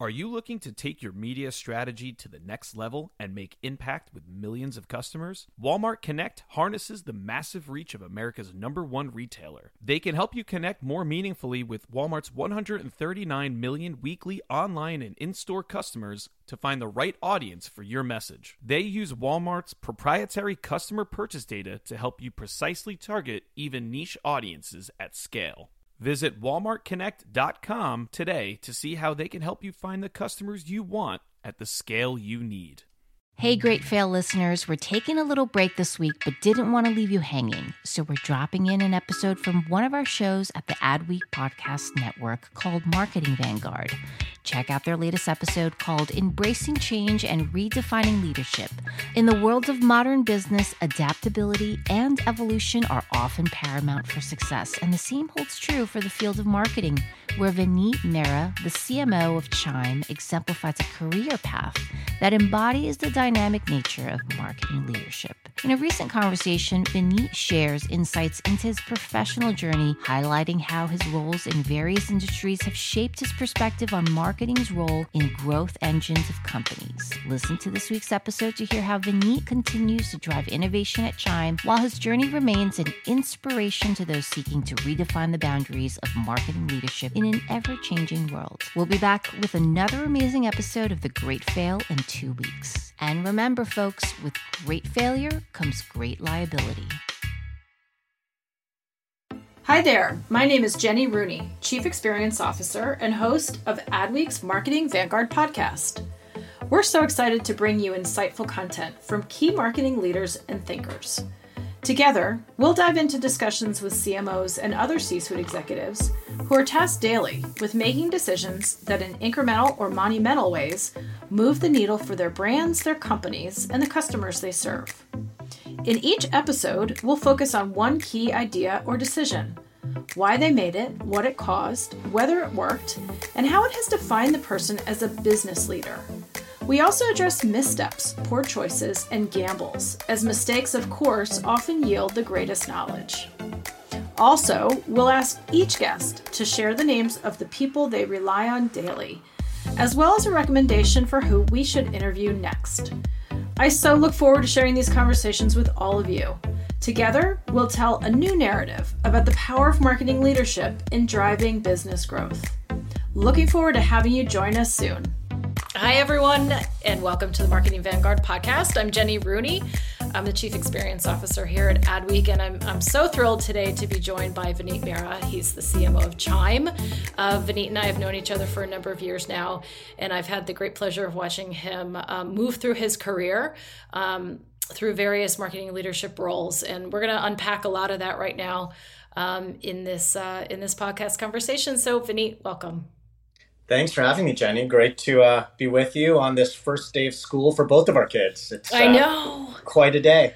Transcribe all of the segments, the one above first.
Are you looking to take your media strategy to the next level and make impact with millions of customers? Walmart Connect harnesses the massive reach of America's number one retailer. They can help you connect more meaningfully with Walmart's 139 million weekly online and in store customers to find the right audience for your message. They use Walmart's proprietary customer purchase data to help you precisely target even niche audiences at scale. Visit walmartconnect.com today to see how they can help you find the customers you want at the scale you need. Hey, Great Fail listeners, we're taking a little break this week, but didn't want to leave you hanging. So we're dropping in an episode from one of our shows at the Adweek Podcast Network called Marketing Vanguard. Check out their latest episode called Embracing Change and Redefining Leadership. In the world of modern business, adaptability and evolution are often paramount for success, and the same holds true for the field of marketing, where Vineet Mehra, the CMO of Chime, exemplifies a career path that embodies the dynamic nature of marketing leadership. In a recent conversation, Vineet shares insights into his professional journey, highlighting how his roles in various industries have shaped his perspective on marketing's role in growth engines of companies. Listen to this week's episode to hear how Vineet continues to drive innovation at Chime, while his journey remains an inspiration to those seeking to redefine the boundaries of marketing leadership in an ever changing world. We'll be back with another amazing episode of The Great Fail in two weeks. And remember, folks, with great failure comes great liability. Hi there, my name is Jenny Rooney, Chief Experience Officer and host of Adweek's Marketing Vanguard podcast. We're so excited to bring you insightful content from key marketing leaders and thinkers. Together, we'll dive into discussions with CMOs and other C suite executives who are tasked daily with making decisions that, in incremental or monumental ways, move the needle for their brands, their companies, and the customers they serve. In each episode, we'll focus on one key idea or decision why they made it, what it caused, whether it worked, and how it has defined the person as a business leader. We also address missteps, poor choices, and gambles, as mistakes, of course, often yield the greatest knowledge. Also, we'll ask each guest to share the names of the people they rely on daily, as well as a recommendation for who we should interview next. I so look forward to sharing these conversations with all of you. Together, we'll tell a new narrative about the power of marketing leadership in driving business growth. Looking forward to having you join us soon. Hi, everyone, and welcome to the Marketing Vanguard podcast. I'm Jenny Rooney. I'm the Chief Experience Officer here at Adweek, and I'm, I'm so thrilled today to be joined by Vineet Mehra. He's the CMO of Chime. Uh, Vineet and I have known each other for a number of years now, and I've had the great pleasure of watching him um, move through his career. Um, through various marketing leadership roles, and we're going to unpack a lot of that right now um, in this uh, in this podcast conversation. So, Vineet, welcome. Thanks for having me, Jenny. Great to uh, be with you on this first day of school for both of our kids. It's, I uh, know. Quite a day.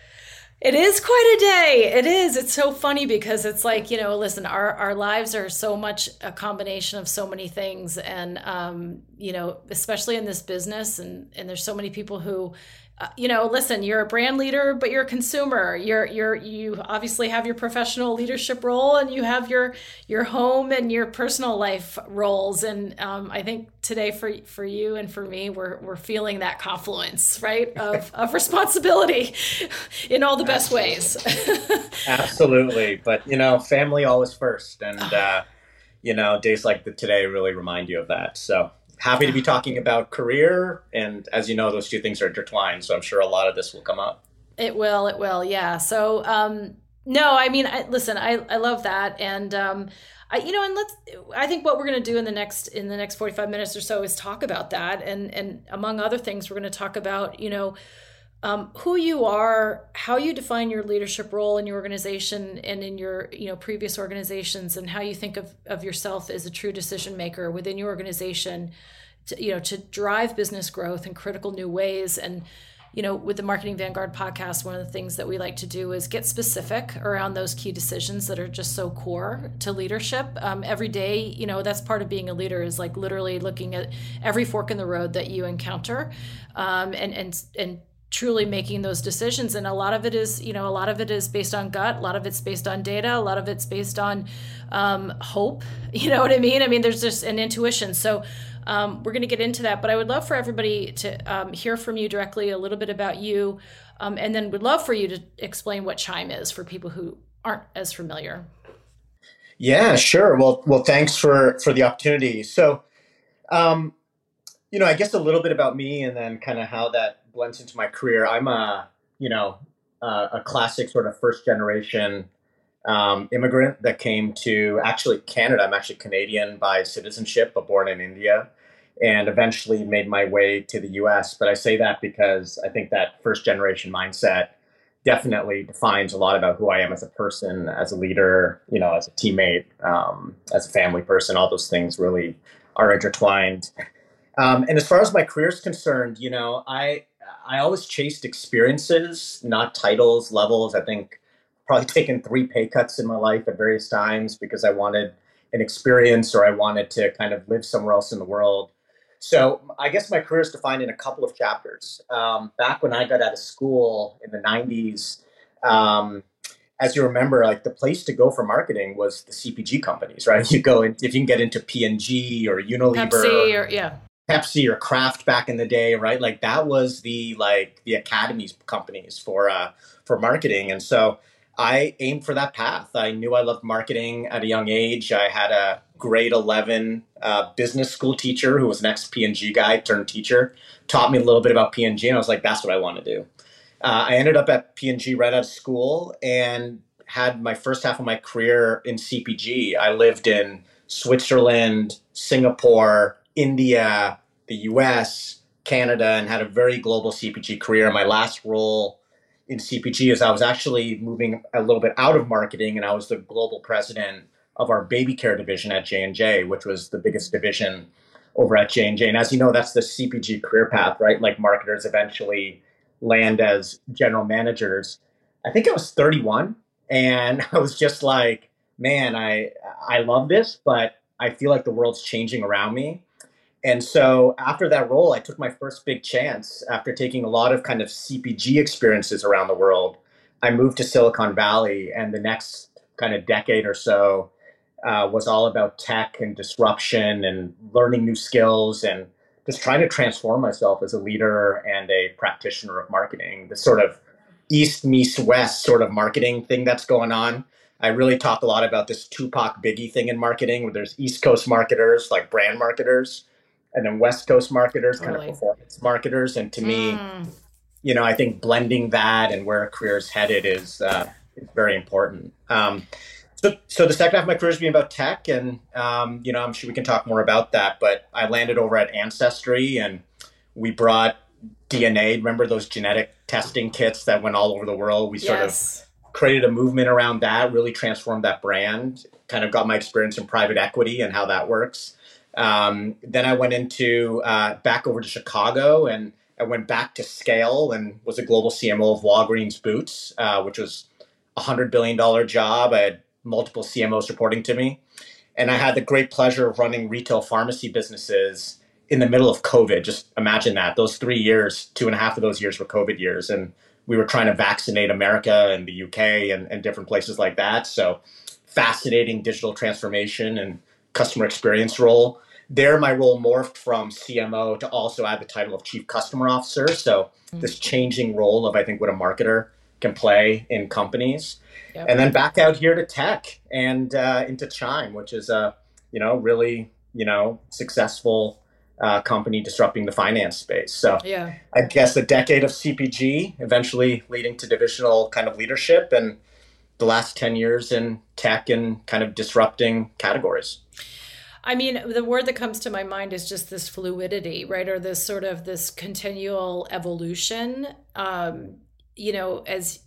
It is quite a day. It is. It's so funny because it's like, you know, listen, our, our lives are so much a combination of so many things. And, um, you know, especially in this business, and, and there's so many people who, uh, you know, listen, you're a brand leader, but you're a consumer. You're you're you obviously have your professional leadership role, and you have your your home and your personal life roles. And um, I think today for for you and for me, we're we're feeling that confluence, right, of of responsibility in all the best ways. Absolutely, but you know, family always first, and. Uh, you know, days like the today really remind you of that. So happy to be talking about career. And as you know, those two things are intertwined. So I'm sure a lot of this will come up. It will. It will. Yeah. So, um, no, I mean, I, listen, I, I love that. And, um, I, you know, and let's, I think what we're going to do in the next, in the next 45 minutes or so is talk about that. And, and among other things, we're going to talk about, you know, um, who you are, how you define your leadership role in your organization and in your you know previous organizations, and how you think of, of yourself as a true decision maker within your organization, to, you know, to drive business growth in critical new ways. And you know, with the Marketing Vanguard podcast, one of the things that we like to do is get specific around those key decisions that are just so core to leadership. Um, every day, you know, that's part of being a leader is like literally looking at every fork in the road that you encounter, um, and and and truly making those decisions. And a lot of it is you know a lot of it is based on gut a lot of it's based on data a lot of it's based on um, hope you know what i mean? I mean there's just an intuition. So um, we're going to get into that but i would love for everybody to um, hear from you directly a little bit about you um, and then would love for you to explain what chime is for people who aren't as familiar. Yeah sure. Well well thanks for for the opportunity. So um you know i guess a little bit about me and then kind of how that blends into my career. I'm a you know uh, a classic sort of first generation um, immigrant that came to actually Canada. I'm actually Canadian by citizenship, but born in India, and eventually made my way to the U.S. But I say that because I think that first generation mindset definitely defines a lot about who I am as a person, as a leader, you know, as a teammate, um, as a family person. All those things really are intertwined. Um, and as far as my career is concerned, you know, I I always chased experiences, not titles, levels. I think probably taken three pay cuts in my life at various times because I wanted an experience or I wanted to kind of live somewhere else in the world. So I guess my career is defined in a couple of chapters. Um, back when I got out of school in the 90s, um, as you remember, like the place to go for marketing was the CPG companies, right? You go in, if you can get into P&G or Unilever, Pepsi or yeah, Pepsi or Kraft back in the day, right? Like that was the like the academies companies for uh for marketing. And so I aimed for that path. I knew I loved marketing at a young age. I had a grade 11 uh, business school teacher who was an ex P&G guy turned teacher, taught me a little bit about P&G, and I was like, that's what I want to do. Uh, I ended up at P&G right out of school and had my first half of my career in CPG. I lived in Switzerland, Singapore, India, the US, Canada, and had a very global CPG career. My last role in CPG is I was actually moving a little bit out of marketing, and I was the global president of our baby care division at J and J, which was the biggest division over at J and J. And as you know, that's the CPG career path, right? Like marketers eventually land as general managers. I think I was 31, and I was just like, man, I I love this, but I feel like the world's changing around me. And so after that role, I took my first big chance after taking a lot of kind of CPG experiences around the world. I moved to Silicon Valley, and the next kind of decade or so uh, was all about tech and disruption and learning new skills and just trying to transform myself as a leader and a practitioner of marketing. The sort of east meets west sort of marketing thing that's going on. I really talk a lot about this Tupac Biggie thing in marketing, where there's East Coast marketers, like brand marketers, and then West Coast marketers, totally. kind of performance marketers. And to mm. me, you know, I think blending that and where a career is headed is, uh, is very important. Um, so, so the second half of my career has been about tech, and um, you know, I'm sure we can talk more about that. But I landed over at Ancestry, and we brought DNA. Remember those genetic testing kits that went all over the world? We sort yes. of created a movement around that, really transformed that brand. Kind of got my experience in private equity and how that works. Um, then I went into uh, back over to Chicago and I went back to scale and was a global CMO of Walgreens Boots, uh, which was a hundred billion dollar job. I had multiple CMOs reporting to me, and I had the great pleasure of running retail pharmacy businesses in the middle of COVID. Just imagine that those three years, two and a half of those years were COVID years, and we were trying to vaccinate America and the UK and, and different places like that. So fascinating digital transformation and customer experience role. There, my role morphed from CMO to also add the title of Chief Customer Officer. So, mm-hmm. this changing role of, I think, what a marketer can play in companies. Yep. And then back out here to tech and uh, into Chime, which is a you know, really, you know, successful uh, company disrupting the finance space. So yeah, I guess a decade of CPG, eventually leading to divisional kind of leadership, and the last ten years in tech and kind of disrupting categories. I mean, the word that comes to my mind is just this fluidity, right? Or this sort of this continual evolution. Um, you know, as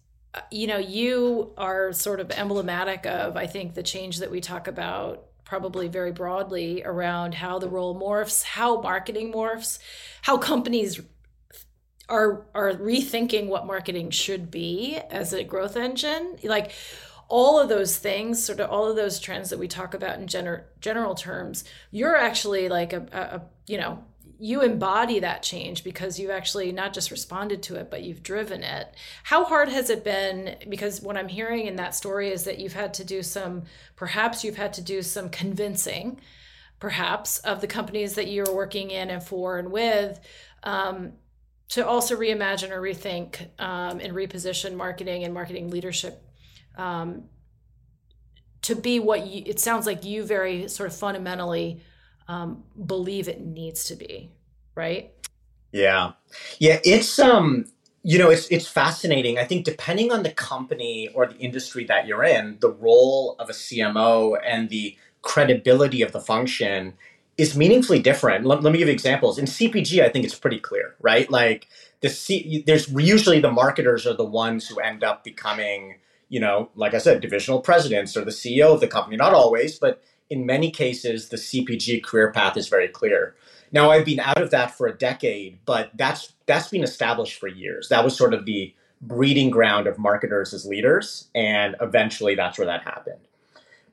you know, you are sort of emblematic of, I think, the change that we talk about probably very broadly around how the role morphs, how marketing morphs, how companies are are rethinking what marketing should be as a growth engine. Like all of those things, sort of all of those trends that we talk about in gener- general terms, you're actually like a, a, a, you know, you embody that change because you've actually not just responded to it, but you've driven it. How hard has it been? Because what I'm hearing in that story is that you've had to do some, perhaps you've had to do some convincing, perhaps, of the companies that you're working in and for and with. Um, to also reimagine or rethink um, and reposition marketing and marketing leadership um, to be what you, it sounds like you very sort of fundamentally um, believe it needs to be, right? Yeah, yeah. It's um, you know, it's it's fascinating. I think depending on the company or the industry that you're in, the role of a CMO and the credibility of the function is meaningfully different. Let, let me give you examples. In CPG, I think it's pretty clear, right? Like the C, there's usually the marketers are the ones who end up becoming you know, like I said, divisional presidents or the CEO of the company. Not always, but in many cases, the CPG career path is very clear. Now, I've been out of that for a decade, but that's that's been established for years. That was sort of the breeding ground of marketers as leaders, and eventually, that's where that happened.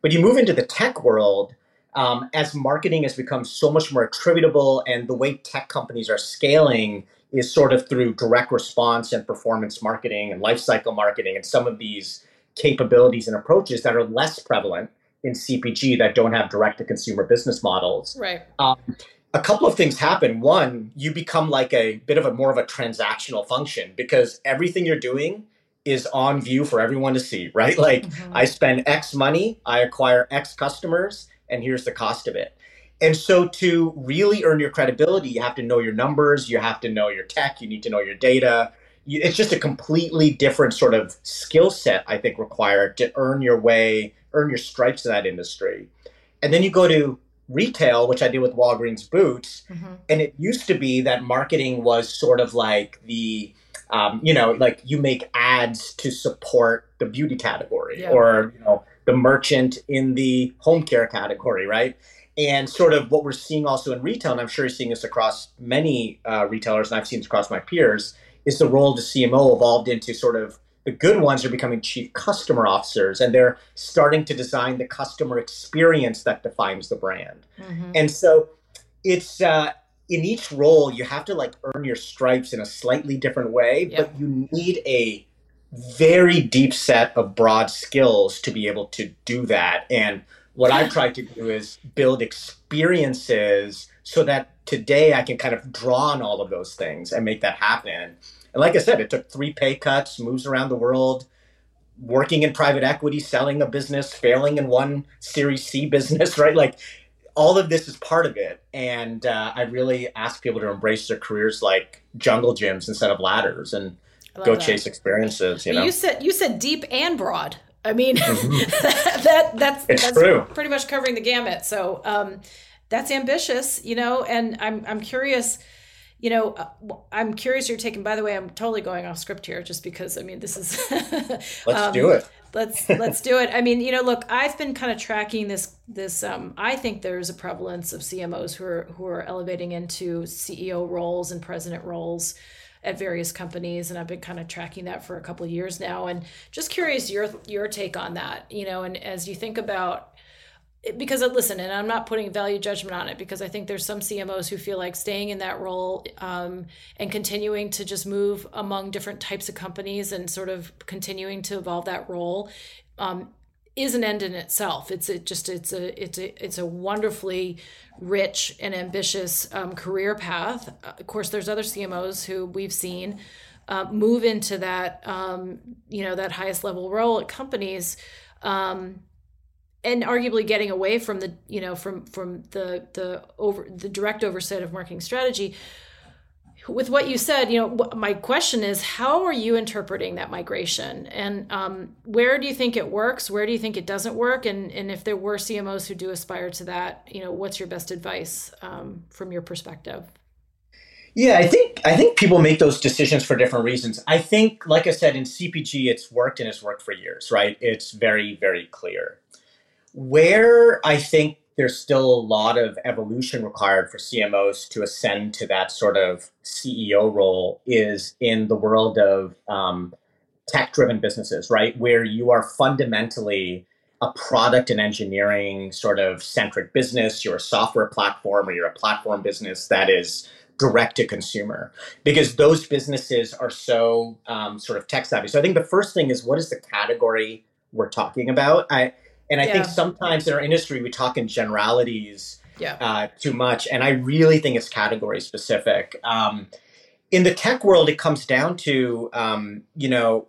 But you move into the tech world. Um, as marketing has become so much more attributable, and the way tech companies are scaling is sort of through direct response and performance marketing and lifecycle marketing and some of these capabilities and approaches that are less prevalent in CPG that don't have direct to consumer business models. Right. Um, a couple of things happen. One, you become like a bit of a more of a transactional function because everything you're doing is on view for everyone to see, right? Like mm-hmm. I spend X money, I acquire X customers, and here's the cost of it. And so to really earn your credibility, you have to know your numbers, you have to know your tech, you need to know your data. It's just a completely different sort of skill set, I think, required to earn your way, earn your stripes in that industry. And then you go to retail, which I did with Walgreens Boots. Mm-hmm. And it used to be that marketing was sort of like the, um, you know, like you make ads to support the beauty category yeah. or, you know, the merchant in the home care category, right? And sort of what we're seeing also in retail, and I'm sure you're seeing this across many uh, retailers, and I've seen this across my peers, is the role of the CMO evolved into sort of the good ones are becoming chief customer officers, and they're starting to design the customer experience that defines the brand. Mm-hmm. And so it's uh, in each role you have to like earn your stripes in a slightly different way, yep. but you need a very deep set of broad skills to be able to do that. And what I've tried to do is build experiences so that today I can kind of draw on all of those things and make that happen. And like I said, it took three pay cuts, moves around the world, working in private equity, selling a business, failing in one Series C business, right? Like all of this is part of it. And uh, I really ask people to embrace their careers like jungle gyms instead of ladders and go that. chase experiences. You know, you said you said deep and broad. I mean, mm-hmm. that that's it's that's true. pretty much covering the gamut. So um, that's ambitious, you know. And I'm I'm curious, you know, uh, I'm curious you're taking. By the way, I'm totally going off script here, just because I mean this is. let's um, do it. Let's let's do it. I mean, you know, look, I've been kind of tracking this this. Um, I think there's a prevalence of CMOs who are who are elevating into CEO roles and president roles at various companies and I've been kind of tracking that for a couple of years now and just curious your your take on that you know and as you think about because listen and i'm not putting value judgment on it because i think there's some cmos who feel like staying in that role um, and continuing to just move among different types of companies and sort of continuing to evolve that role um, is an end in itself. It's a, just it's a it's a it's a wonderfully rich and ambitious um, career path. Uh, of course, there's other CMOs who we've seen uh, move into that um, you know that highest level role at companies. Um, and arguably getting away from the you know from from the the over the direct oversight of marketing strategy with what you said you know my question is how are you interpreting that migration and um, where do you think it works where do you think it doesn't work and and if there were cmos who do aspire to that you know what's your best advice um, from your perspective yeah, I think I think people make those decisions for different reasons. I think, like I said, in CPG, it's worked and it's worked for years, right? It's very, very clear. Where I think there's still a lot of evolution required for CMOs to ascend to that sort of CEO role is in the world of um, tech-driven businesses, right? Where you are fundamentally a product and engineering sort of centric business. You're a software platform, or you're a platform business that is direct to consumer because those businesses are so um, sort of tech savvy. So I think the first thing is what is the category we're talking about? I and I yeah. think sometimes in our industry we talk in generalities yeah. uh, too much, and I really think it's category specific. Um, in the tech world, it comes down to um, you know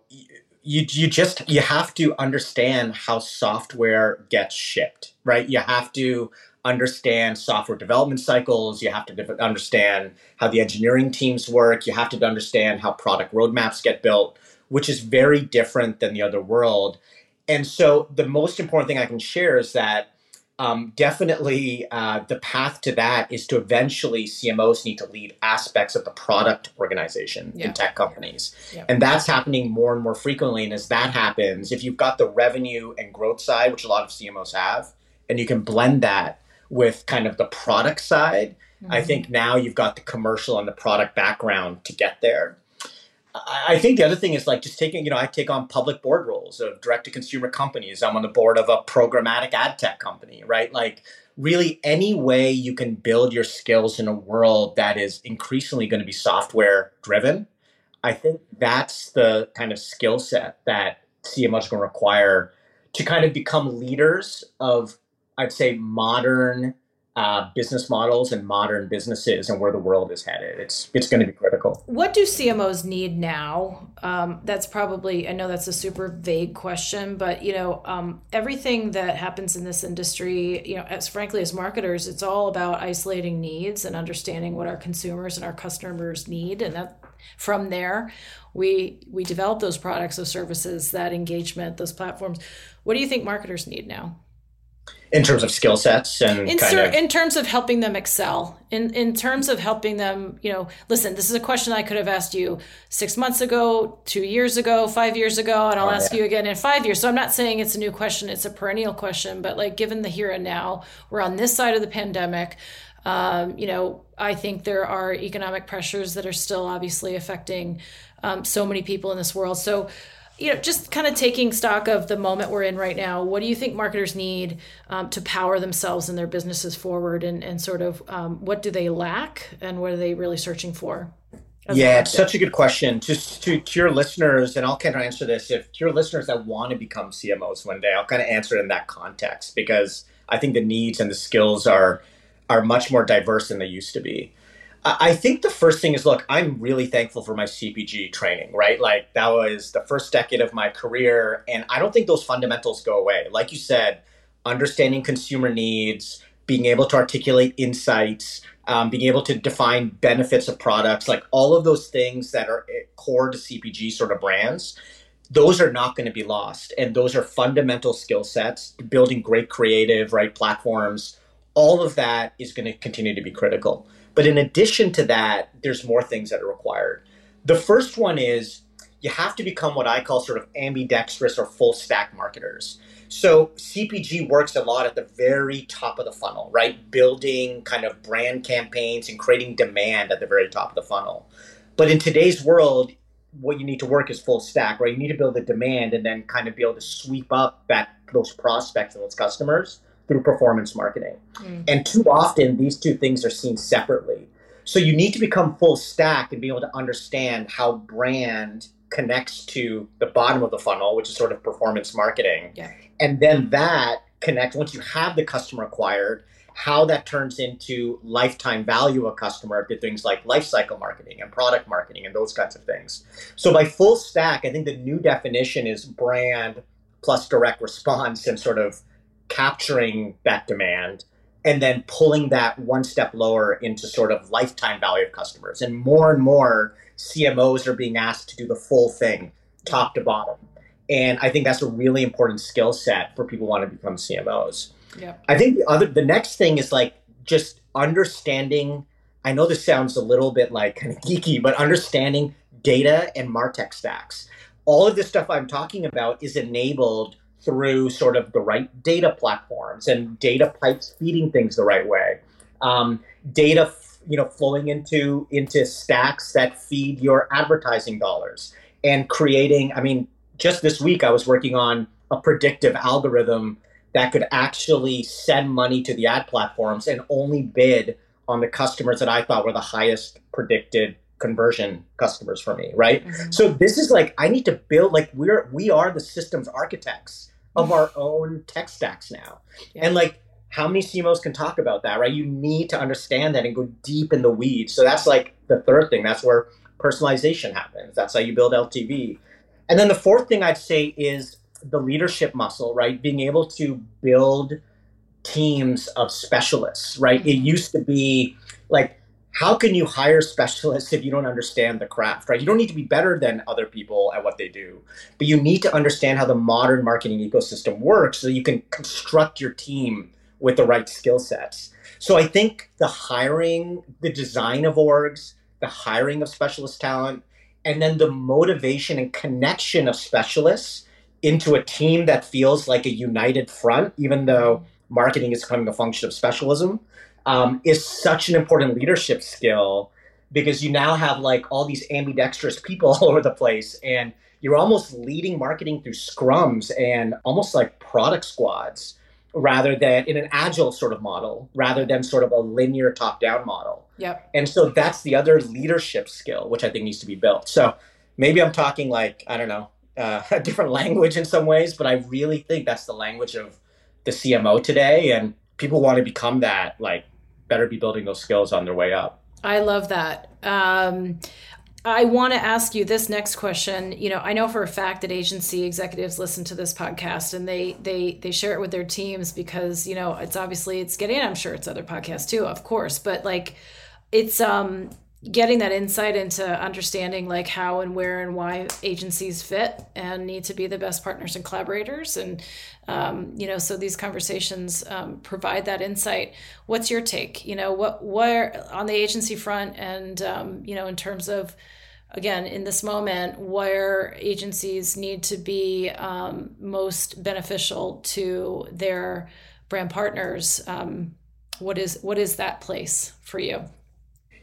you you just you have to understand how software gets shipped, right? You have to understand software development cycles. You have to understand how the engineering teams work. You have to understand how product roadmaps get built, which is very different than the other world. And so, the most important thing I can share is that um, definitely uh, the path to that is to eventually CMOs need to lead aspects of the product organization yeah. in tech companies. Yeah. And that's happening more and more frequently. And as that happens, if you've got the revenue and growth side, which a lot of CMOs have, and you can blend that with kind of the product side. Mm-hmm. I think now you've got the commercial and the product background to get there. I think the other thing is like just taking, you know, I take on public board roles of direct to consumer companies. I'm on the board of a programmatic ad tech company, right? Like, really, any way you can build your skills in a world that is increasingly going to be software driven, I think that's the kind of skill set that CMOs is going to require to kind of become leaders of I'd say modern uh, business models and modern businesses and where the world is headed. It's it's going to be critical. What do CMOs need now? Um, that's probably I know that's a super vague question, but you know um, everything that happens in this industry, you know, as frankly as marketers, it's all about isolating needs and understanding what our consumers and our customers need, and that from there we we develop those products, those services, that engagement, those platforms. What do you think marketers need now? In terms of skill sets and in, kind of... in terms of helping them excel. In in terms of helping them you know listen this is a question i could have asked you six months ago two years ago five years ago and i'll oh, ask yeah. you again in five years. So i'm not saying it's a new question it's a perennial question but like given the here and now we're on this side of the pandemic um, you know i think there are economic pressures that are still obviously affecting um, so many people in this world. So you know, just kind of taking stock of the moment we're in right now, what do you think marketers need um, to power themselves and their businesses forward, and, and sort of um, what do they lack, and what are they really searching for? Yeah, it's such a good question. Just to, to your listeners, and I'll kind of answer this. If to your listeners that want to become CMOs one day, I'll kind of answer it in that context because I think the needs and the skills are are much more diverse than they used to be. I think the first thing is look, I'm really thankful for my CPG training, right? Like that was the first decade of my career. And I don't think those fundamentals go away. Like you said, understanding consumer needs, being able to articulate insights, um, being able to define benefits of products, like all of those things that are eh, core to CPG sort of brands, those are not going to be lost. And those are fundamental skill sets, building great creative, right? Platforms, all of that is going to continue to be critical. But in addition to that, there's more things that are required. The first one is you have to become what I call sort of ambidextrous or full stack marketers. So CPG works a lot at the very top of the funnel, right? Building kind of brand campaigns and creating demand at the very top of the funnel. But in today's world, what you need to work is full stack, right? You need to build the demand and then kind of be able to sweep up that those prospects and those customers through performance marketing. Mm. And too often, these two things are seen separately. So you need to become full stack and be able to understand how brand connects to the bottom of the funnel, which is sort of performance marketing. Yeah. And then that connects, once you have the customer acquired, how that turns into lifetime value of customer to things like lifecycle marketing and product marketing and those kinds of things. So by full stack, I think the new definition is brand plus direct response and sort of capturing that demand and then pulling that one step lower into sort of lifetime value of customers. And more and more CMOs are being asked to do the full thing, top to bottom. And I think that's a really important skill set for people who want to become CMOs. Yeah. I think the other the next thing is like just understanding I know this sounds a little bit like kind of geeky, but understanding data and MarTech stacks. All of this stuff I'm talking about is enabled through sort of the right data platforms and data pipes feeding things the right way. Um, data, you know, flowing into into stacks that feed your advertising dollars and creating. I mean, just this week I was working on a predictive algorithm that could actually send money to the ad platforms and only bid on the customers that I thought were the highest predicted conversion customers for me, right? Mm-hmm. So this is like I need to build like we're we are the systems architects of our own tech stacks now. Yeah. And like how many CMOs can talk about that, right? You need to understand that and go deep in the weeds. So that's like the third thing. That's where personalization happens. That's how you build LTV. And then the fourth thing I'd say is the leadership muscle, right? Being able to build teams of specialists, right? Mm-hmm. It used to be like how can you hire specialists if you don't understand the craft, right? You don't need to be better than other people at what they do, but you need to understand how the modern marketing ecosystem works so you can construct your team with the right skill sets. So I think the hiring, the design of orgs, the hiring of specialist talent, and then the motivation and connection of specialists into a team that feels like a united front, even though marketing is becoming a function of specialism um, is such an important leadership skill because you now have like all these ambidextrous people all over the place and you're almost leading marketing through scrums and almost like product squads rather than in an agile sort of model rather than sort of a linear top down model. Yep. And so that's the other leadership skill which i think needs to be built. So maybe i'm talking like i don't know uh, a different language in some ways but i really think that's the language of the cmo today and people want to become that like better be building those skills on their way up. I love that. Um, I want to ask you this next question. You know, I know for a fact that agency executives listen to this podcast and they they they share it with their teams because you know it's obviously it's getting. I'm sure it's other podcasts too, of course, but like it's um getting that insight into understanding like how and where and why agencies fit and need to be the best partners and collaborators. And um, you know so these conversations um, provide that insight. What's your take? You know what where on the agency front and um, you know in terms of again in this moment where agencies need to be um, most beneficial to their brand partners um, what is what is that place for you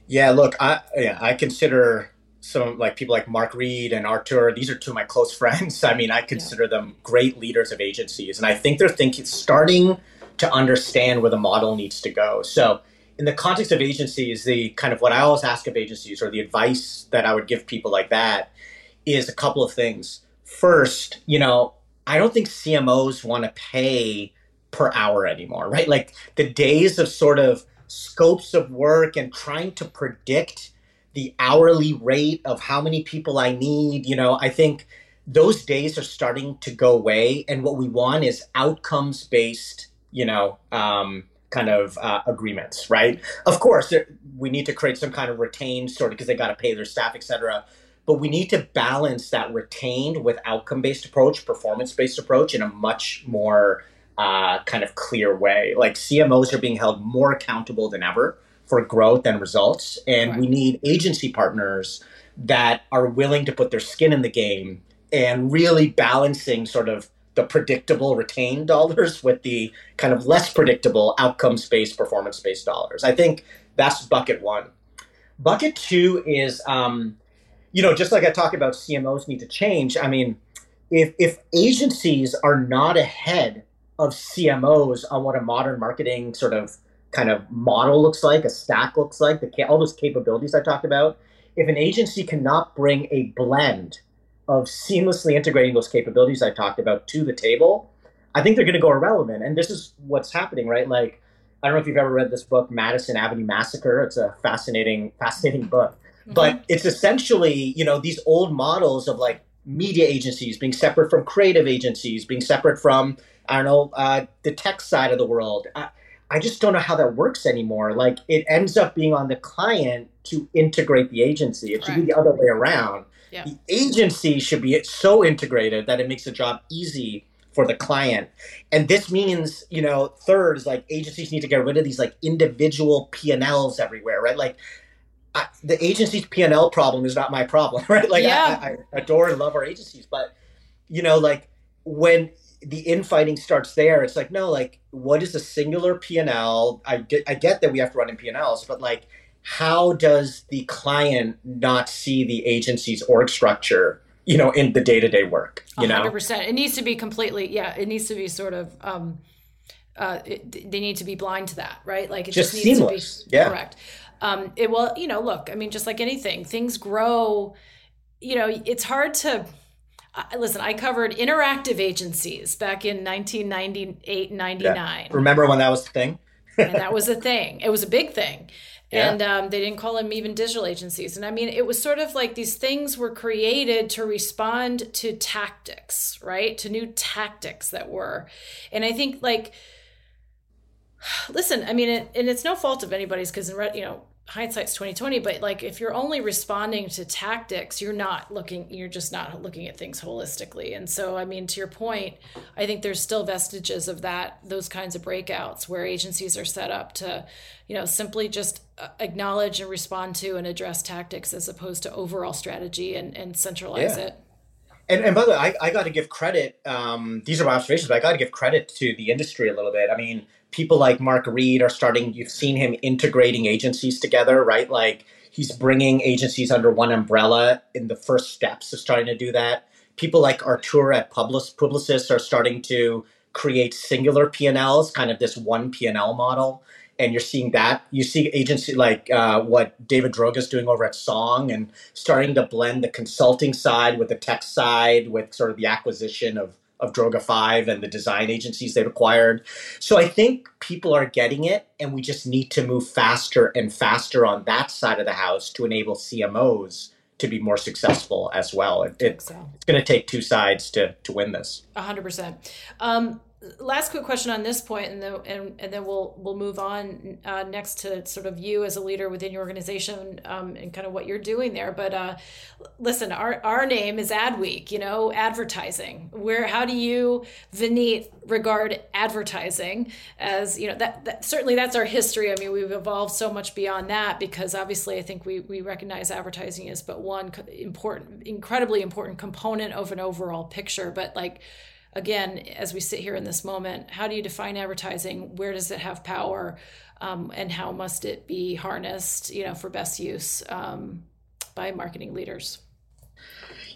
yeah, look, I yeah, I consider some like people like Mark Read and Arthur. These are two of my close friends. I mean, I consider yeah. them great leaders of agencies, and I think they're thinking starting to understand where the model needs to go. So, in the context of agencies, the kind of what I always ask of agencies, or the advice that I would give people like that, is a couple of things. First, you know, I don't think CMOs want to pay per hour anymore, right? Like the days of sort of scopes of work and trying to predict the hourly rate of how many people I need, you know, I think those days are starting to go away. And what we want is outcomes based, you know, um, kind of uh, agreements, right? Of course, we need to create some kind of retained sort of because they got to pay their staff, et cetera. But we need to balance that retained with outcome based approach, performance based approach in a much more uh, kind of clear way. Like CMOs are being held more accountable than ever for growth and results, and right. we need agency partners that are willing to put their skin in the game and really balancing sort of the predictable retained dollars with the kind of less predictable outcomes based, performance based dollars. I think that's bucket one. Bucket two is, um, you know, just like I talk about CMOs need to change. I mean, if if agencies are not ahead of CMOs on what a modern marketing sort of kind of model looks like, a stack looks like, the all those capabilities I talked about. If an agency cannot bring a blend of seamlessly integrating those capabilities I talked about to the table, I think they're going to go irrelevant. And this is what's happening, right? Like, I don't know if you've ever read this book, Madison Avenue Massacre. It's a fascinating, fascinating book. Mm-hmm. But it's essentially, you know, these old models of like media agencies, being separate from creative agencies, being separate from I don't know uh, the tech side of the world. I, I just don't know how that works anymore. Like it ends up being on the client to integrate the agency. It should be the other way around. Yeah. The agency should be so integrated that it makes the job easy for the client. And this means, you know, third is like agencies need to get rid of these like individual P&Ls everywhere, right? Like I, the agency's P&L problem is not my problem, right? Like yeah. I, I adore and love our agencies, but you know, like when the infighting starts there, it's like, no, like what is a singular P&L? I get, I get that we have to run in P&Ls, but like, how does the client not see the agency's org structure you know in the day-to-day work you 100%. know 100% it needs to be completely yeah it needs to be sort of um uh it, they need to be blind to that right like it just, just needs seamless. to be yeah. correct um it will you know look i mean just like anything things grow you know it's hard to listen, I covered interactive agencies back in 1998 99. Yeah. Remember when that was the thing? and that was a thing. It was a big thing. Yeah. And um, they didn't call them even digital agencies. And I mean, it was sort of like these things were created to respond to tactics, right? To new tactics that were. And I think, like, listen, I mean, it, and it's no fault of anybody's because, you know, hindsight's 2020 but like if you're only responding to tactics you're not looking you're just not looking at things holistically and so i mean to your point i think there's still vestiges of that those kinds of breakouts where agencies are set up to you know simply just uh, acknowledge and respond to and address tactics as opposed to overall strategy and, and centralize yeah. it and, and by the way, I, I got to give credit. Um, these are my observations, but I got to give credit to the industry a little bit. I mean, people like Mark Read are starting, you've seen him integrating agencies together, right? Like he's bringing agencies under one umbrella in the first steps of starting to do that. People like Arthur at Publicis, Publicis are starting to create singular P&Ls, kind of this one P&L model. And you're seeing that. You see agency like uh, what David Droga is doing over at Song and starting to blend the consulting side with the tech side with sort of the acquisition of of Droga 5 and the design agencies they've acquired. So I think people are getting it, and we just need to move faster and faster on that side of the house to enable CMOs to be more successful as well. It, it, so. It's going to take two sides to, to win this. 100%. Um, last quick question on this point, and then and, and then we'll we'll move on uh, next to sort of you as a leader within your organization um, and kind of what you're doing there. But uh, listen, our our name is Adweek. You know, advertising. Where how do you, Vineet, regard advertising as you know that, that certainly that's our history. I mean, we've evolved so much beyond that because obviously I think we we recognize advertising as but one important, incredibly important component of an overall picture. But like again, as we sit here in this moment, how do you define advertising? Where does it have power? Um, and how must it be harnessed, you know, for best use um, by marketing leaders?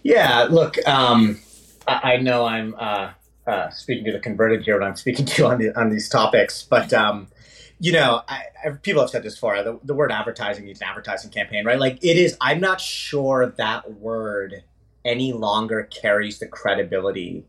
Yeah, look, um, I, I, know I'm uh, uh, speaking to the converted here when I'm speaking to you on, the, on these topics, but um, you know, I, I, people have said this before. The, the word advertising needs an advertising campaign, right? Like it is. I'm not sure that word any longer carries the credibility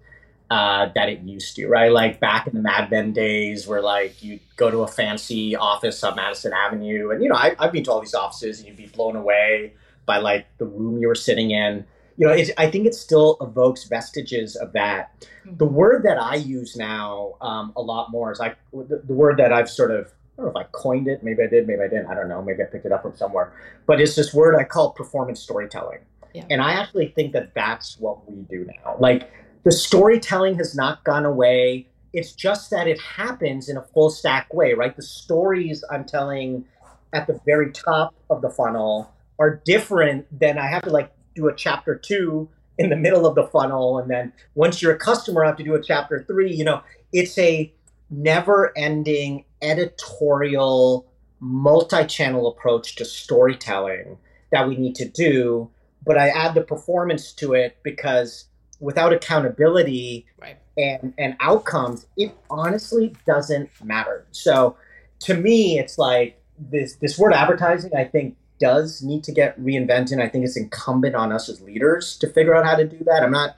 uh, that it used to, right? Like back in the Mad Men days, where like you go to a fancy office on Madison Avenue, and you know I, have been to all these offices, and you'd be blown away by like the room you were sitting in. You know, I think it still evokes vestiges of that. Mm-hmm. The word that I use now um, a lot more is like the, the word that I've sort of I don't know if I coined it. Maybe I did. Maybe I didn't. I don't know. Maybe I picked it up from somewhere. But it's this word I call performance storytelling. Yeah. And I actually think that that's what we do now. Like the storytelling has not gone away. It's just that it happens in a full stack way, right? The stories I'm telling at the very top of the funnel are different than I have to like do a chapter two in the middle of the funnel. And then once you're a customer, I have to do a chapter three. You know, it's a never ending editorial, multi channel approach to storytelling that we need to do. But I add the performance to it because without accountability right. and and outcomes, it honestly doesn't matter. So to me, it's like this this word advertising. I think does need to get reinvented. I think it's incumbent on us as leaders to figure out how to do that. I'm not.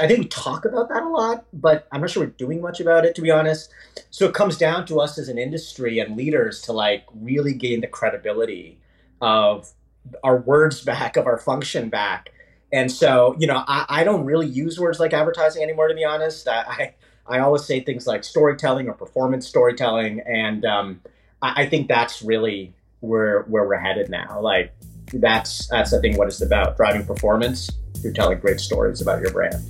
I think we talk about that a lot, but I'm not sure we're doing much about it, to be honest. So it comes down to us as an industry and leaders to like really gain the credibility of our words back, of our function back, And so, you know, I, I don't really use words like advertising anymore, to be honest. I, I, I always say things like storytelling or performance storytelling. And um, I, I think that's really where, where we're headed now. Like, that's, that's, I think, what it's about driving performance through telling great stories about your brand.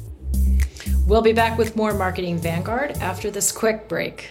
We'll be back with more Marketing Vanguard after this quick break.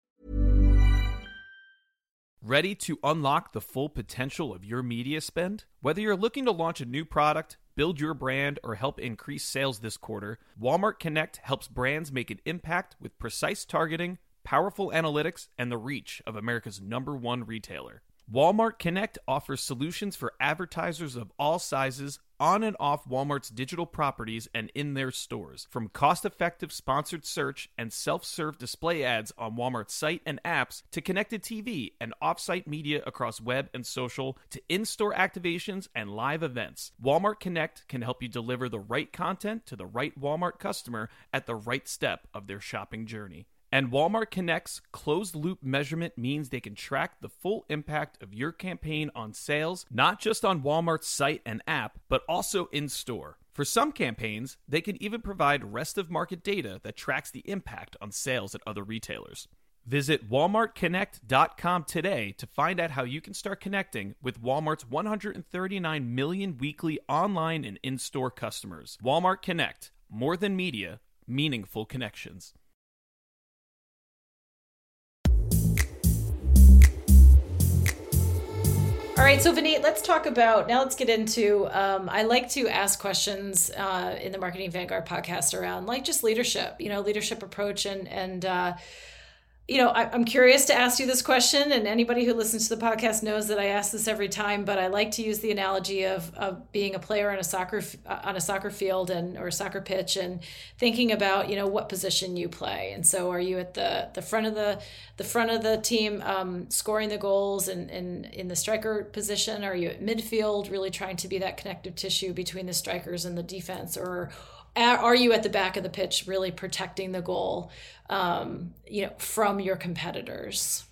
Ready to unlock the full potential of your media spend? Whether you're looking to launch a new product, build your brand, or help increase sales this quarter, Walmart Connect helps brands make an impact with precise targeting, powerful analytics, and the reach of America's number one retailer. Walmart Connect offers solutions for advertisers of all sizes on and off Walmart's digital properties and in their stores. From cost effective sponsored search and self serve display ads on Walmart's site and apps to connected TV and off site media across web and social to in store activations and live events. Walmart Connect can help you deliver the right content to the right Walmart customer at the right step of their shopping journey. And Walmart Connect's closed loop measurement means they can track the full impact of your campaign on sales, not just on Walmart's site and app, but also in store. For some campaigns, they can even provide rest of market data that tracks the impact on sales at other retailers. Visit walmartconnect.com today to find out how you can start connecting with Walmart's 139 million weekly online and in store customers. Walmart Connect, more than media, meaningful connections. Right, so Vineet, let's talk about now. Let's get into. Um, I like to ask questions uh, in the Marketing Vanguard podcast around like just leadership, you know, leadership approach and and uh, you know, I, am curious to ask you this question, and anybody who listens to the podcast knows that I ask this every time. But I like to use the analogy of, of being a player on a soccer uh, on a soccer field and or a soccer pitch, and thinking about you know what position you play. And so, are you at the the front of the the front of the team, um, scoring the goals, and in, in, in the striker position? Are you at midfield, really trying to be that connective tissue between the strikers and the defense, or are you at the back of the pitch really protecting the goal um, you know from your competitors?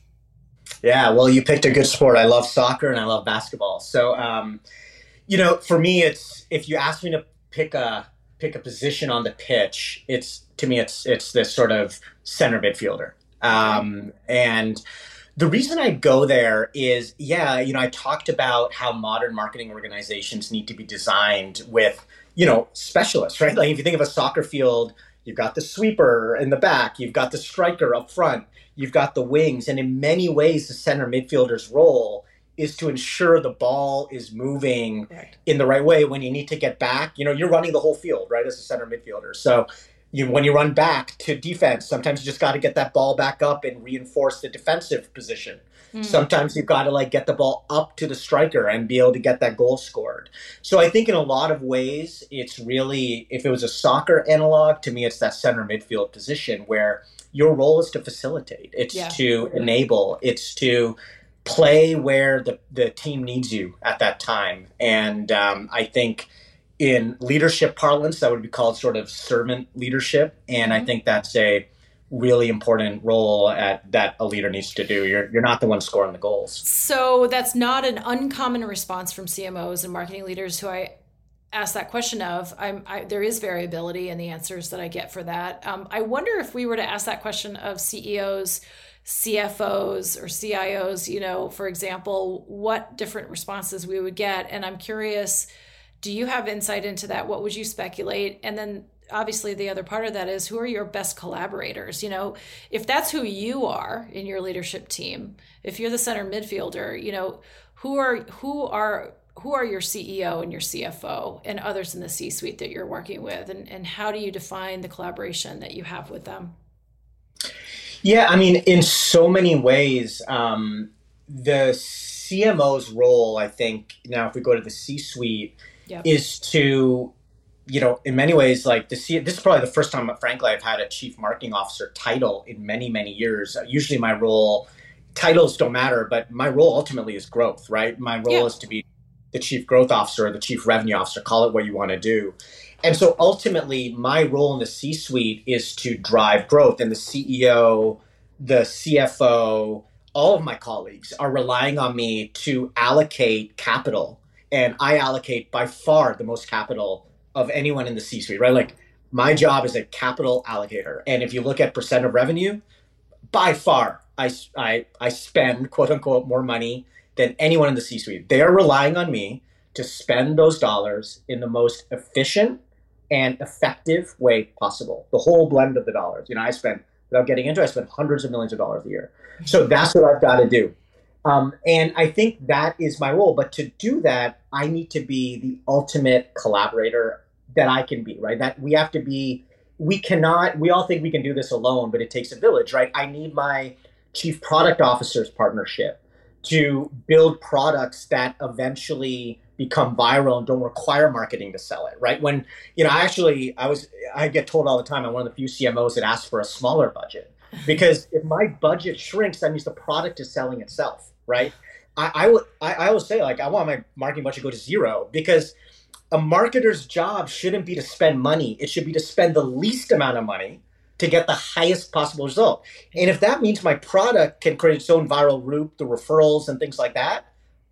Yeah well you picked a good sport. I love soccer and i love basketball. So um, you know for me it's if you ask me to pick a pick a position on the pitch it's to me it's it's this sort of center midfielder. Um, and the reason I go there is, yeah, you know, I talked about how modern marketing organizations need to be designed with you know, specialists, right? Like if you think of a soccer field, you've got the sweeper in the back, you've got the striker up front, you've got the wings, and in many ways, the center midfielder's role is to ensure the ball is moving right. in the right way when you need to get back. You know, you're running the whole field, right, as a center midfielder. So you when you run back to defense, sometimes you just got to get that ball back up and reinforce the defensive position. Mm. Sometimes you've got to like get the ball up to the striker and be able to get that goal scored. So I think in a lot of ways, it's really, if it was a soccer analog, to me, it's that center midfield position where your role is to facilitate, it's yeah. to enable, it's to play where the, the team needs you at that time. And um, I think in leadership parlance, that would be called sort of servant leadership. And mm-hmm. I think that's a, really important role at that a leader needs to do. You're you're not the one scoring the goals. So that's not an uncommon response from CMOs and marketing leaders who I ask that question of I'm, I, there is variability in the answers that I get for that. Um, I wonder if we were to ask that question of CEOs, CFOs, or CIOs, you know, for example, what different responses we would get. And I'm curious, do you have insight into that? What would you speculate? And then obviously the other part of that is who are your best collaborators you know if that's who you are in your leadership team if you're the center midfielder you know who are who are who are your CEO and your CFO and others in the C suite that you're working with? And, and how do you define the collaboration that you have with them? Yeah, I mean, in so many ways, um, the CMO's role, I think, now if we go to the C suite, yep. is to, you know, in many ways, like the C, this is probably the first time, frankly, I've had a chief marketing officer title in many, many years. Uh, usually my role, titles don't matter, but my role ultimately is growth, right? My role yeah. is to be the chief growth officer or the chief revenue officer, call it what you want to do. And so ultimately, my role in the C suite is to drive growth. And the CEO, the CFO, all of my colleagues are relying on me to allocate capital. And I allocate by far the most capital of anyone in the C suite, right? Like my job is a capital allocator. And if you look at percent of revenue, by far, I, I, I spend quote unquote more money than anyone in the C suite. They are relying on me to spend those dollars in the most efficient and effective way possible. The whole blend of the dollars. You know, I spend, without getting into it, I spend hundreds of millions of dollars a year. So that's what I've got to do. Um, and I think that is my role. But to do that, I need to be the ultimate collaborator that I can be, right? That we have to be, we cannot, we all think we can do this alone, but it takes a village, right? I need my chief product officer's partnership to build products that eventually become viral and don't require marketing to sell it right when you know i actually i was i get told all the time i'm one of the few cmos that ask for a smaller budget because if my budget shrinks that means the product is selling itself right i i would I, I always say like i want my marketing budget to go to zero because a marketer's job shouldn't be to spend money it should be to spend the least amount of money to get the highest possible result. And if that means my product can create its own viral route, the referrals and things like that,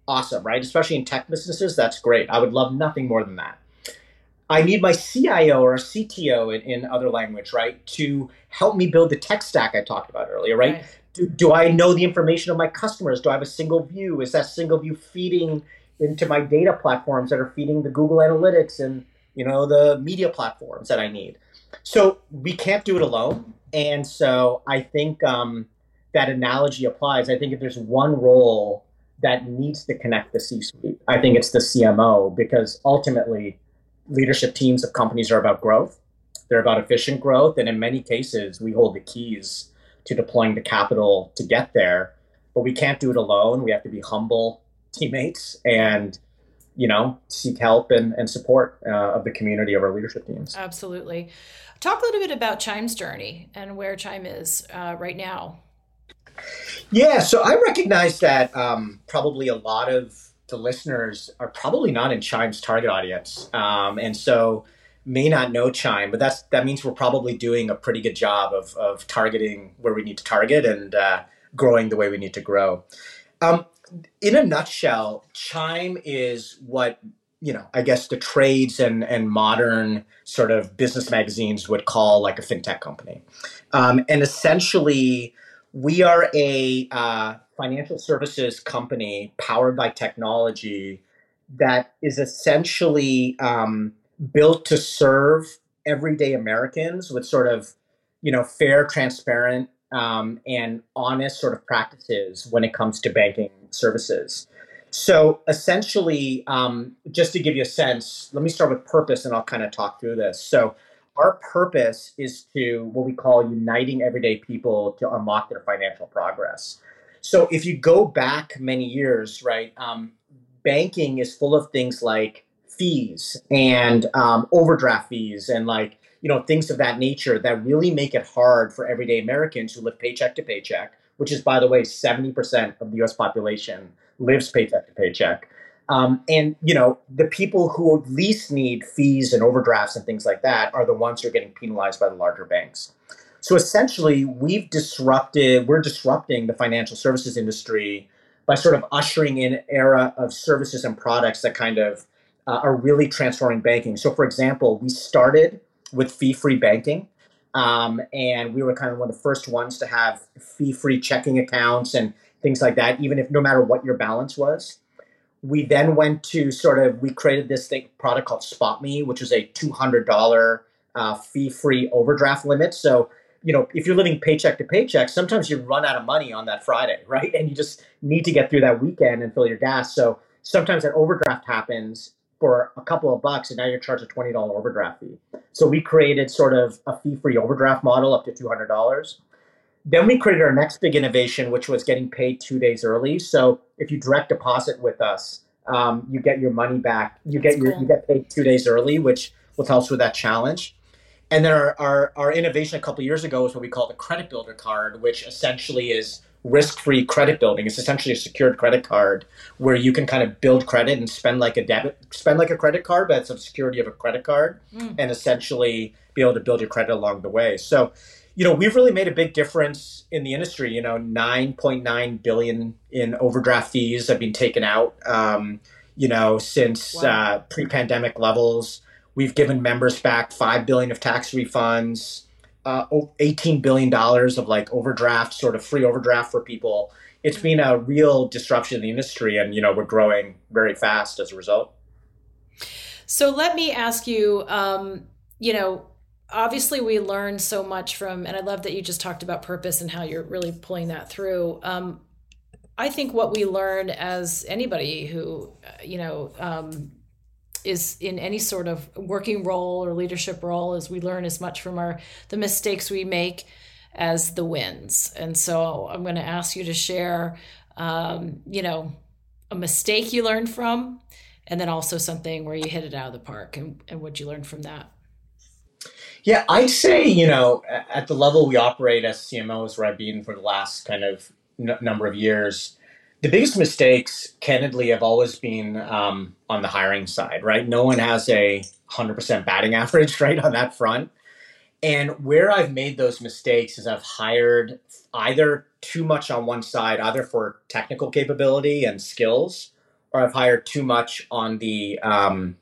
awesome, right? Especially in tech businesses, that's great. I would love nothing more than that. I need my CIO or CTO in, in other language, right, to help me build the tech stack I talked about earlier, right? right. Do, do I know the information of my customers? Do I have a single view? Is that single view feeding into my data platforms that are feeding the Google Analytics and you know the media platforms that I need? So we can't do it alone. And so I think um, that analogy applies. I think if there's one role that needs to connect the C suite, I think it's the CMO because ultimately leadership teams of companies are about growth. They're about efficient growth. And in many cases, we hold the keys to deploying the capital to get there. But we can't do it alone. We have to be humble teammates and you know seek help and, and support uh, of the community of our leadership teams absolutely talk a little bit about chime's journey and where chime is uh, right now yeah so i recognize that um, probably a lot of the listeners are probably not in chime's target audience um, and so may not know chime but that's that means we're probably doing a pretty good job of, of targeting where we need to target and uh, growing the way we need to grow. Um, in a nutshell, Chime is what you know, I guess the trades and and modern sort of business magazines would call like a fintech company, um, and essentially we are a uh, financial services company powered by technology that is essentially um, built to serve everyday Americans with sort of you know fair, transparent, um, and honest sort of practices when it comes to banking services. So essentially, um, just to give you a sense, let me start with purpose and I'll kind of talk through this. So, our purpose is to what we call uniting everyday people to unlock their financial progress. So, if you go back many years, right, um, banking is full of things like fees and um, overdraft fees and like you know things of that nature that really make it hard for everyday Americans who live paycheck to paycheck which is, by the way, 70% of the US population lives paycheck to paycheck. Um, and, you know, the people who least need fees and overdrafts and things like that are the ones who are getting penalized by the larger banks. So essentially, we've disrupted, we're disrupting the financial services industry by sort of ushering in an era of services and products that kind of uh, are really transforming banking. So, for example, we started with fee free banking. Um, and we were kind of one of the first ones to have fee free checking accounts and things like that, even if no matter what your balance was. We then went to sort of, we created this thing, product called SpotMe, which is a $200 uh, fee free overdraft limit. So, you know, if you're living paycheck to paycheck, sometimes you run out of money on that Friday, right? And you just need to get through that weekend and fill your gas. So sometimes that overdraft happens for a couple of bucks, and now you're charged a $20 overdraft fee. So we created sort of a fee free overdraft model up to $200. Then we created our next big innovation, which was getting paid two days early. So if you direct deposit with us, um, you get your money back. You That's get your, cool. you get paid two days early, which will help us with that challenge. And then our, our, our innovation a couple years ago was what we call the credit builder card, which essentially is risk-free credit building. It's essentially a secured credit card where you can kind of build credit and spend like a debit, spend like a credit card, but it's a security of a credit card, mm. and essentially be able to build your credit along the way. So, you know, we've really made a big difference in the industry. You know, 9.9 billion in overdraft fees have been taken out. Um, you know, since wow. uh, pre-pandemic levels, we've given members back five billion of tax refunds uh, 18 billion dollars of like overdraft, sort of free overdraft for people. It's been a real disruption in the industry, and you know we're growing very fast as a result. So let me ask you, um, you know, obviously we learned so much from, and I love that you just talked about purpose and how you're really pulling that through. Um, I think what we learn as anybody who, uh, you know, um, is in any sort of working role or leadership role is we learn as much from our the mistakes we make as the wins. And so i'm going to ask you to share um, you know a mistake you learned from and then also something where you hit it out of the park. And, and what you learned from that? Yeah i'd say you know at the level we operate as cmos where i've been for the last kind of n- number of years the biggest mistakes, candidly, have always been um, on the hiring side, right? No one has a 100% batting average, right, on that front. And where I've made those mistakes is I've hired either too much on one side, either for technical capability and skills, or I've hired too much on the um,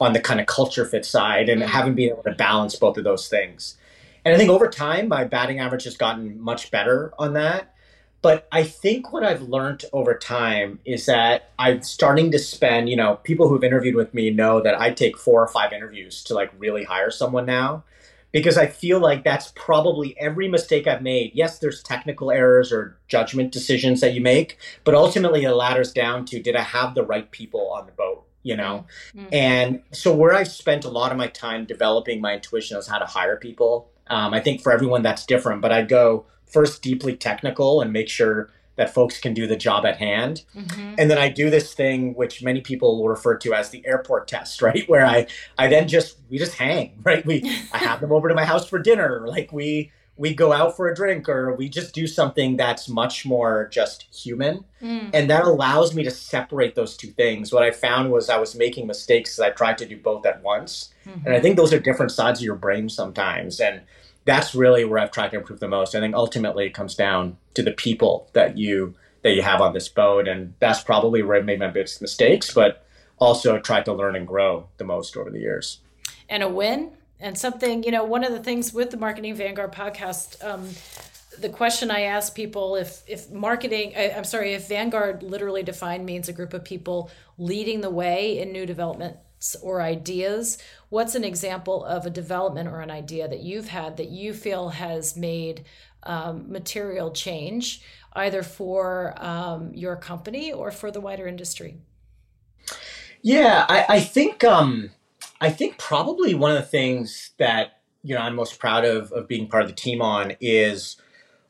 on the kind of culture fit side, and mm-hmm. haven't been able to balance both of those things. And I think over time, my batting average has gotten much better on that. But I think what I've learned over time is that I'm starting to spend, you know, people who've interviewed with me know that I take four or five interviews to like really hire someone now because I feel like that's probably every mistake I've made. Yes, there's technical errors or judgment decisions that you make, but ultimately it ladders down to did I have the right people on the boat? You know, mm-hmm. and so where I've spent a lot of my time developing my intuition is how to hire people. Um, I think for everyone that's different, but I go, first deeply technical and make sure that folks can do the job at hand. Mm-hmm. And then I do this thing which many people will refer to as the airport test, right? Where I I then just we just hang, right? We I have them over to my house for dinner, like we we go out for a drink or we just do something that's much more just human. Mm. And that allows me to separate those two things. What I found was I was making mistakes as I tried to do both at once. Mm-hmm. And I think those are different sides of your brain sometimes. And that's really where I've tried to improve the most. I think ultimately it comes down to the people that you that you have on this boat, and that's probably where I've made my biggest mistakes, but also tried to learn and grow the most over the years. And a win and something, you know, one of the things with the Marketing Vanguard podcast, um, the question I ask people if if marketing, I, I'm sorry, if Vanguard literally defined means a group of people leading the way in new developments or ideas what's an example of a development or an idea that you've had that you feel has made um, material change either for um, your company or for the wider industry? Yeah i, I think um, i think probably one of the things that you know i'm most proud of of being part of the team on is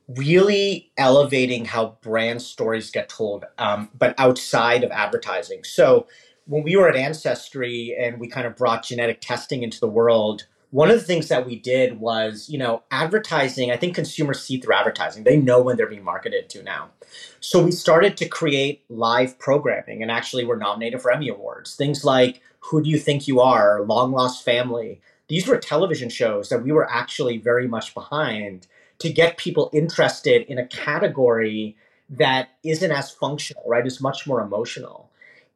really elevating how brand stories get told um, but outside of advertising. So when we were at Ancestry and we kind of brought genetic testing into the world, one of the things that we did was, you know, advertising, I think consumers see through advertising. They know when they're being marketed to now. So we started to create live programming and actually were nominated for Emmy Awards. Things like Who Do You Think You Are, Long Lost Family. These were television shows that we were actually very much behind to get people interested in a category that isn't as functional, right? Is much more emotional.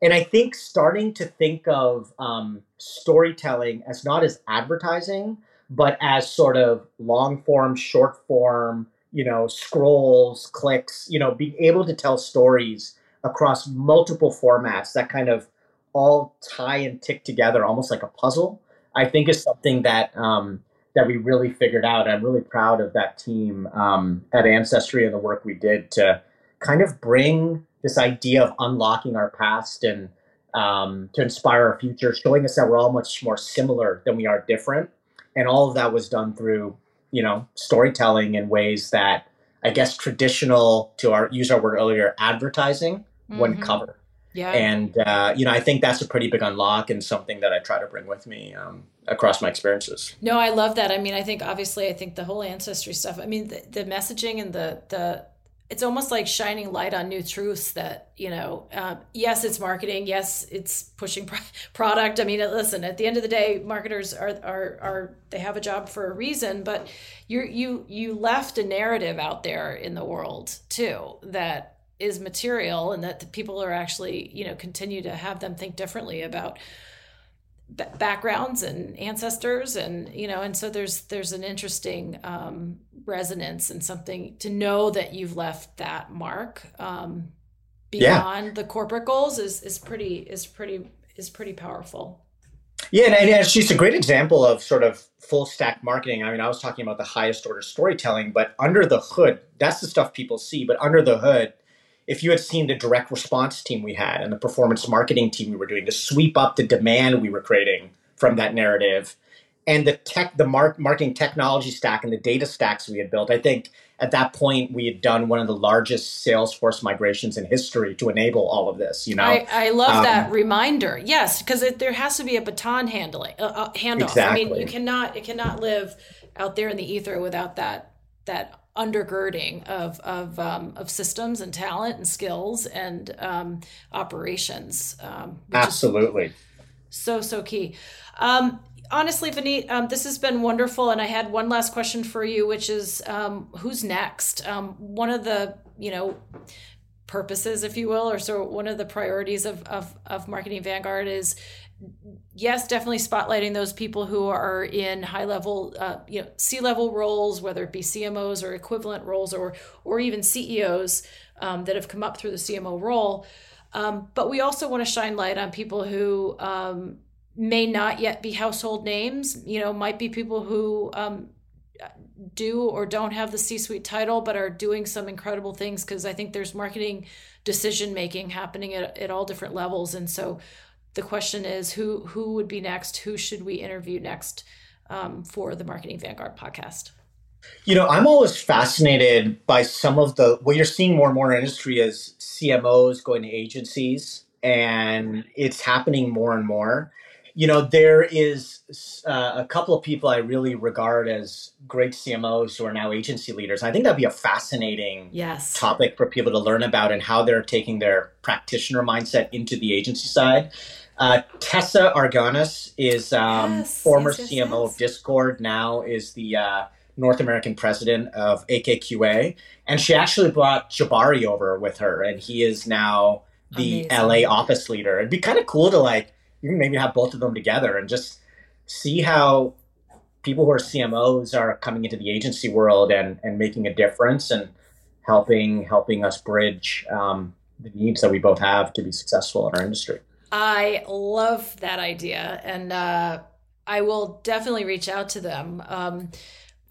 And I think starting to think of um, storytelling as not as advertising, but as sort of long form, short form, you know, scrolls, clicks, you know, being able to tell stories across multiple formats that kind of all tie and tick together almost like a puzzle, I think is something that um, that we really figured out. I'm really proud of that team um, at Ancestry and the work we did to kind of bring this idea of unlocking our past and um, to inspire our future, showing us that we're all much more similar than we are different. And all of that was done through, you know, storytelling in ways that I guess traditional, to our use our word earlier, advertising mm-hmm. wouldn't cover. Yeah. And, uh, you know, I think that's a pretty big unlock and something that I try to bring with me um, across my experiences. No, I love that. I mean, I think obviously, I think the whole ancestry stuff, I mean, the, the messaging and the, the, it's almost like shining light on new truths that you know uh, yes it's marketing yes it's pushing pro- product. I mean listen at the end of the day marketers are are are they have a job for a reason but you you you left a narrative out there in the world too that is material and that the people are actually you know continue to have them think differently about backgrounds and ancestors and you know and so there's there's an interesting um, resonance and something to know that you've left that mark um, beyond yeah. the corporate goals is is pretty is pretty is pretty powerful yeah and, and just a great example of sort of full stack marketing i mean i was talking about the highest order storytelling but under the hood that's the stuff people see but under the hood if you had seen the direct response team we had and the performance marketing team we were doing to sweep up the demand we were creating from that narrative and the tech the mar- marketing technology stack and the data stacks we had built i think at that point we had done one of the largest salesforce migrations in history to enable all of this you know? I, I love um, that reminder. Yes because there has to be a baton handling uh, uh, handoff exactly. i mean you cannot it cannot live out there in the ether without that that undergirding of of um, of systems and talent and skills and um, operations. Um, Absolutely. So so key. Um, honestly, Vineet, um, this has been wonderful, and I had one last question for you, which is um, who's next? one of the you know purposes, if you will, or so one of the priorities of of, of Marketing Vanguard is yes, definitely spotlighting those people who are in high level, uh, you know, C level roles, whether it be CMOs or equivalent roles, or or even CEOs um, that have come up through the CMO role. Um, but we also want to shine light on people who um, may not yet be household names. You know, might be people who um, do or don't have the C-suite title, but are doing some incredible things. Because I think there's marketing decision making happening at, at all different levels, and so the question is who who would be next? Who should we interview next um, for the Marketing Vanguard podcast? You know, I'm always fascinated by some of the what you're seeing more and more in industry is CMOs going to agencies, and it's happening more and more. You know, there is uh, a couple of people I really regard as great CMOs who are now agency leaders. I think that'd be a fascinating yes. topic for people to learn about and how they're taking their practitioner mindset into the agency side. Uh, Tessa Argonis is um, yes, former yes, yes, CMO of Discord, now is the uh, North American president of AKQA. And she actually brought Jabari over with her, and he is now the Amazing. LA office leader. It'd be kind of cool to like even maybe have both of them together and just see how people who are CMOs are coming into the agency world and, and making a difference and helping helping us bridge um, the needs that we both have to be successful in our industry. I love that idea, and uh, I will definitely reach out to them. Um,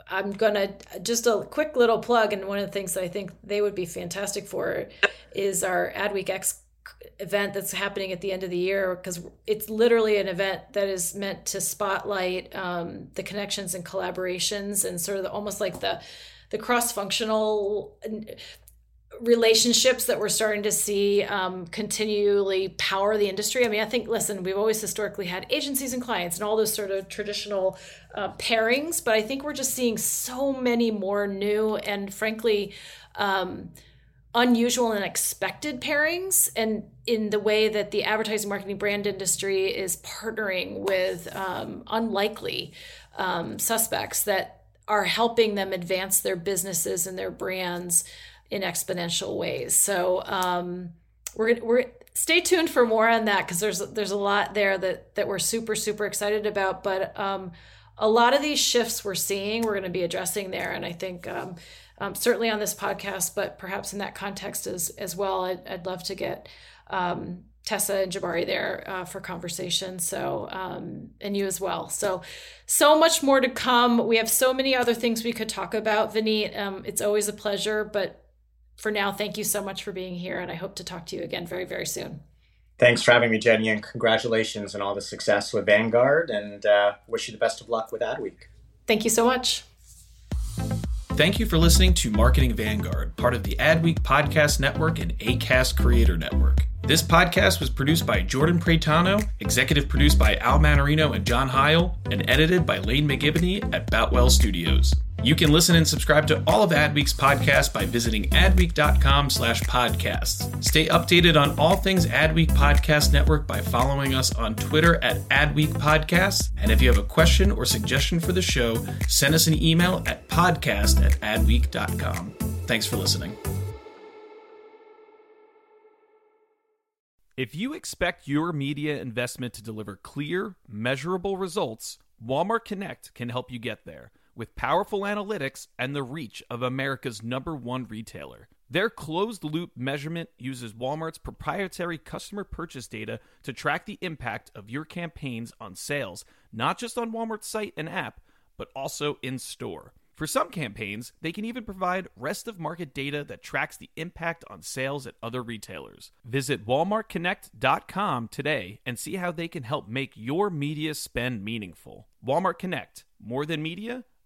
I'm gonna just a quick little plug, and one of the things that I think they would be fantastic for is our Adweek X event that's happening at the end of the year because it's literally an event that is meant to spotlight um, the connections and collaborations and sort of the, almost like the the cross functional relationships that we're starting to see um, continually power the industry. I mean, I think, listen, we've always historically had agencies and clients and all those sort of traditional uh, pairings, but I think we're just seeing so many more new and frankly, um, unusual and expected pairings and in the way that the advertising marketing brand industry is partnering with um, unlikely um, suspects that are helping them advance their businesses and their brands in exponential ways. So um, we're we're stay tuned for more on that because there's there's a lot there that that we're super super excited about. But um, a lot of these shifts we're seeing, we're going to be addressing there, and I think. Um, um, certainly on this podcast, but perhaps in that context as as well. I'd, I'd love to get um, Tessa and Jabari there uh, for conversation. So, um, and you as well. So, so much more to come. We have so many other things we could talk about, Vineet. Um, it's always a pleasure. But for now, thank you so much for being here. And I hope to talk to you again very, very soon. Thanks for having me, Jenny, and congratulations on all the success with Vanguard. And uh, wish you the best of luck with Adweek. Thank you so much. Thank you for listening to Marketing Vanguard, part of the Adweek Podcast Network and ACAST Creator Network. This podcast was produced by Jordan Pretano, executive produced by Al Manarino and John Heil, and edited by Lane McGibney at Boutwell Studios. You can listen and subscribe to all of Adweek's podcasts by visiting adweek.com slash podcasts. Stay updated on all things Adweek Podcast Network by following us on Twitter at Adweek Podcasts. And if you have a question or suggestion for the show, send us an email at podcast at adweek.com. Thanks for listening. If you expect your media investment to deliver clear, measurable results, Walmart Connect can help you get there with powerful analytics and the reach of America's number one retailer. Their closed loop measurement uses Walmart's proprietary customer purchase data to track the impact of your campaigns on sales, not just on Walmart's site and app, but also in store. For some campaigns, they can even provide rest of market data that tracks the impact on sales at other retailers. Visit walmartconnect.com today and see how they can help make your media spend meaningful. Walmart Connect, more than media,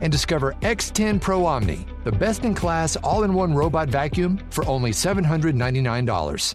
and discover X10 Pro Omni, the best in class all in one robot vacuum for only $799.